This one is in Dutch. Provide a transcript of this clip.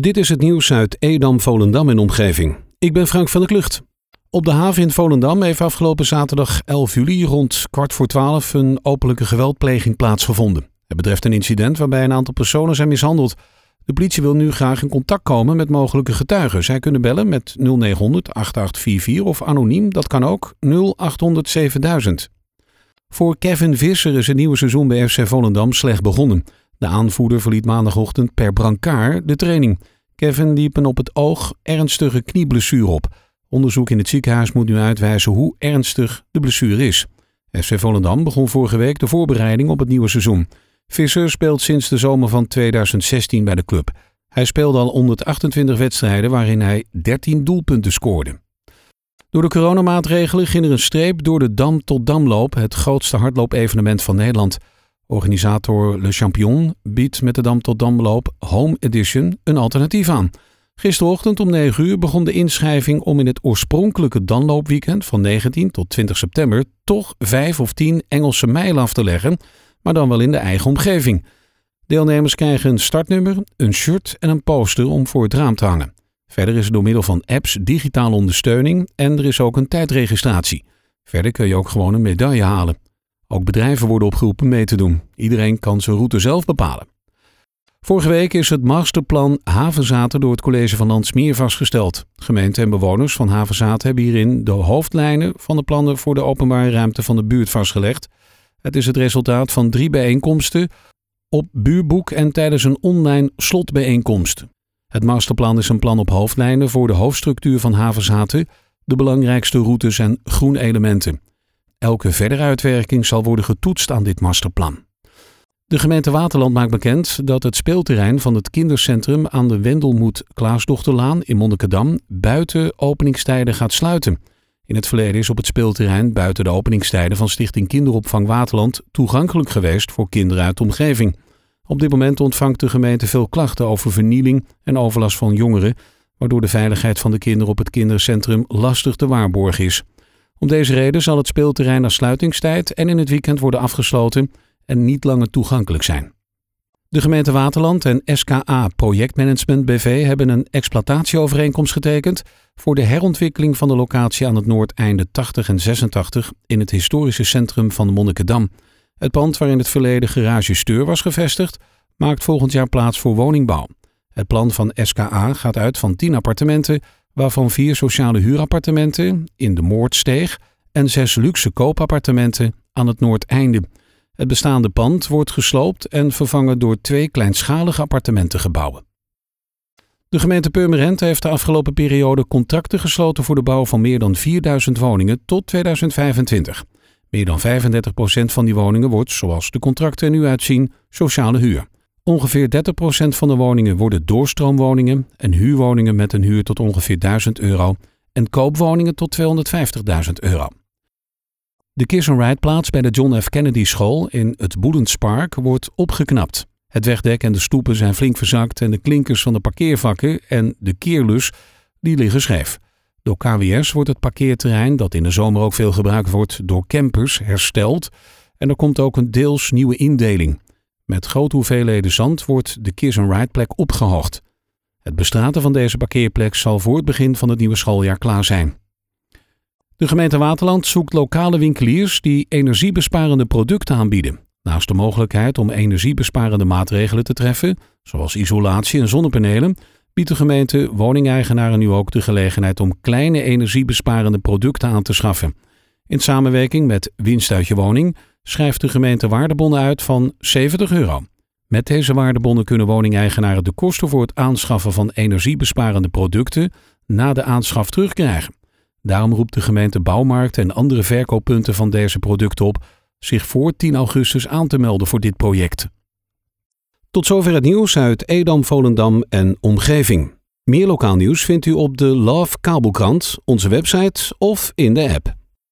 Dit is het nieuws uit Edam, Volendam en omgeving. Ik ben Frank van der Klucht. Op de haven in Volendam heeft afgelopen zaterdag 11 juli rond kwart voor twaalf een openlijke geweldpleging plaatsgevonden. Het betreft een incident waarbij een aantal personen zijn mishandeld. De politie wil nu graag in contact komen met mogelijke getuigen. Zij kunnen bellen met 0900 8844 of anoniem, dat kan ook 0800 7000. Voor Kevin Visser is het nieuwe seizoen bij FC Volendam slecht begonnen. De aanvoerder verliet maandagochtend per brancard de training. Kevin liep een op het oog ernstige knieblessure op. Onderzoek in het ziekenhuis moet nu uitwijzen hoe ernstig de blessure is. FC Volendam begon vorige week de voorbereiding op het nieuwe seizoen. Visser speelt sinds de zomer van 2016 bij de club. Hij speelde al 128 wedstrijden waarin hij 13 doelpunten scoorde. Door de coronamaatregelen ging er een streep door de Dam tot Damloop, het grootste hardloopevenement van Nederland. Organisator Le Champion biedt met de Dam tot Damloop Home Edition een alternatief aan. Gisterochtend om 9 uur begon de inschrijving om in het oorspronkelijke Danloopweekend van 19 tot 20 september toch 5 of 10 Engelse mijlen af te leggen, maar dan wel in de eigen omgeving. Deelnemers krijgen een startnummer, een shirt en een poster om voor het raam te hangen. Verder is er door middel van apps digitale ondersteuning en er is ook een tijdregistratie. Verder kun je ook gewoon een medaille halen. Ook bedrijven worden opgeroepen mee te doen. Iedereen kan zijn route zelf bepalen. Vorige week is het masterplan Havenzaten door het college van Landsmeer vastgesteld. Gemeenten en bewoners van Havenzaten hebben hierin de hoofdlijnen van de plannen voor de openbare ruimte van de buurt vastgelegd. Het is het resultaat van drie bijeenkomsten op buurboek en tijdens een online slotbijeenkomst. Het masterplan is een plan op hoofdlijnen voor de hoofdstructuur van Havenzaten, de belangrijkste routes en groenelementen. Elke verdere uitwerking zal worden getoetst aan dit masterplan. De gemeente Waterland maakt bekend dat het speelterrein van het kindercentrum aan de Wendelmoed Klaasdochterlaan in Monnikendam buiten openingstijden gaat sluiten. In het verleden is op het speelterrein buiten de openingstijden van Stichting Kinderopvang Waterland toegankelijk geweest voor kinderen uit de omgeving. Op dit moment ontvangt de gemeente veel klachten over vernieling en overlast van jongeren, waardoor de veiligheid van de kinderen op het kindercentrum lastig te waarborgen is. Om deze reden zal het speelterrein naar sluitingstijd en in het weekend worden afgesloten en niet langer toegankelijk zijn. De gemeente Waterland en SKA Projectmanagement BV hebben een exploitatieovereenkomst getekend voor de herontwikkeling van de locatie aan het noordeinde 80 en 86 in het historische centrum van Monnikendam. Het pand waarin het verleden garage Steur was gevestigd, maakt volgend jaar plaats voor woningbouw. Het plan van SKA gaat uit van 10 appartementen, waarvan vier sociale huurappartementen in de Moordsteeg en zes luxe koopappartementen aan het Noordeinde. Het bestaande pand wordt gesloopt en vervangen door twee kleinschalige appartementengebouwen. De gemeente Purmerend heeft de afgelopen periode contracten gesloten voor de bouw van meer dan 4000 woningen tot 2025. Meer dan 35% van die woningen wordt, zoals de contracten er nu uitzien, sociale huur. Ongeveer 30% van de woningen worden doorstroomwoningen en huurwoningen met een huur tot ongeveer 1000 euro en koopwoningen tot 250.000 euro. De Kiss Ride plaats bij de John F. Kennedy School in het Boelens Park wordt opgeknapt. Het wegdek en de stoepen zijn flink verzakt en de klinkers van de parkeervakken en de keerlus die liggen scheef. Door KWS wordt het parkeerterrein, dat in de zomer ook veel gebruikt wordt door campers, hersteld en er komt ook een deels nieuwe indeling. Met grote hoeveelheden zand wordt de Kiss Ride plek opgehoogd. Het bestraten van deze parkeerplek zal voor het begin van het nieuwe schooljaar klaar zijn. De gemeente Waterland zoekt lokale winkeliers die energiebesparende producten aanbieden. Naast de mogelijkheid om energiebesparende maatregelen te treffen, zoals isolatie en zonnepanelen, biedt de gemeente woningeigenaren nu ook de gelegenheid om kleine energiebesparende producten aan te schaffen. In samenwerking met Winst uit je woning schrijft de gemeente waardebonnen uit van 70 euro. Met deze waardebonnen kunnen woningeigenaren de kosten voor het aanschaffen van energiebesparende producten na de aanschaf terugkrijgen. Daarom roept de gemeente Bouwmarkt en andere verkooppunten van deze producten op zich voor 10 augustus aan te melden voor dit project. Tot zover het nieuws uit Edam, Volendam en omgeving. Meer lokaal nieuws vindt u op de Love Kabelkrant, onze website of in de app.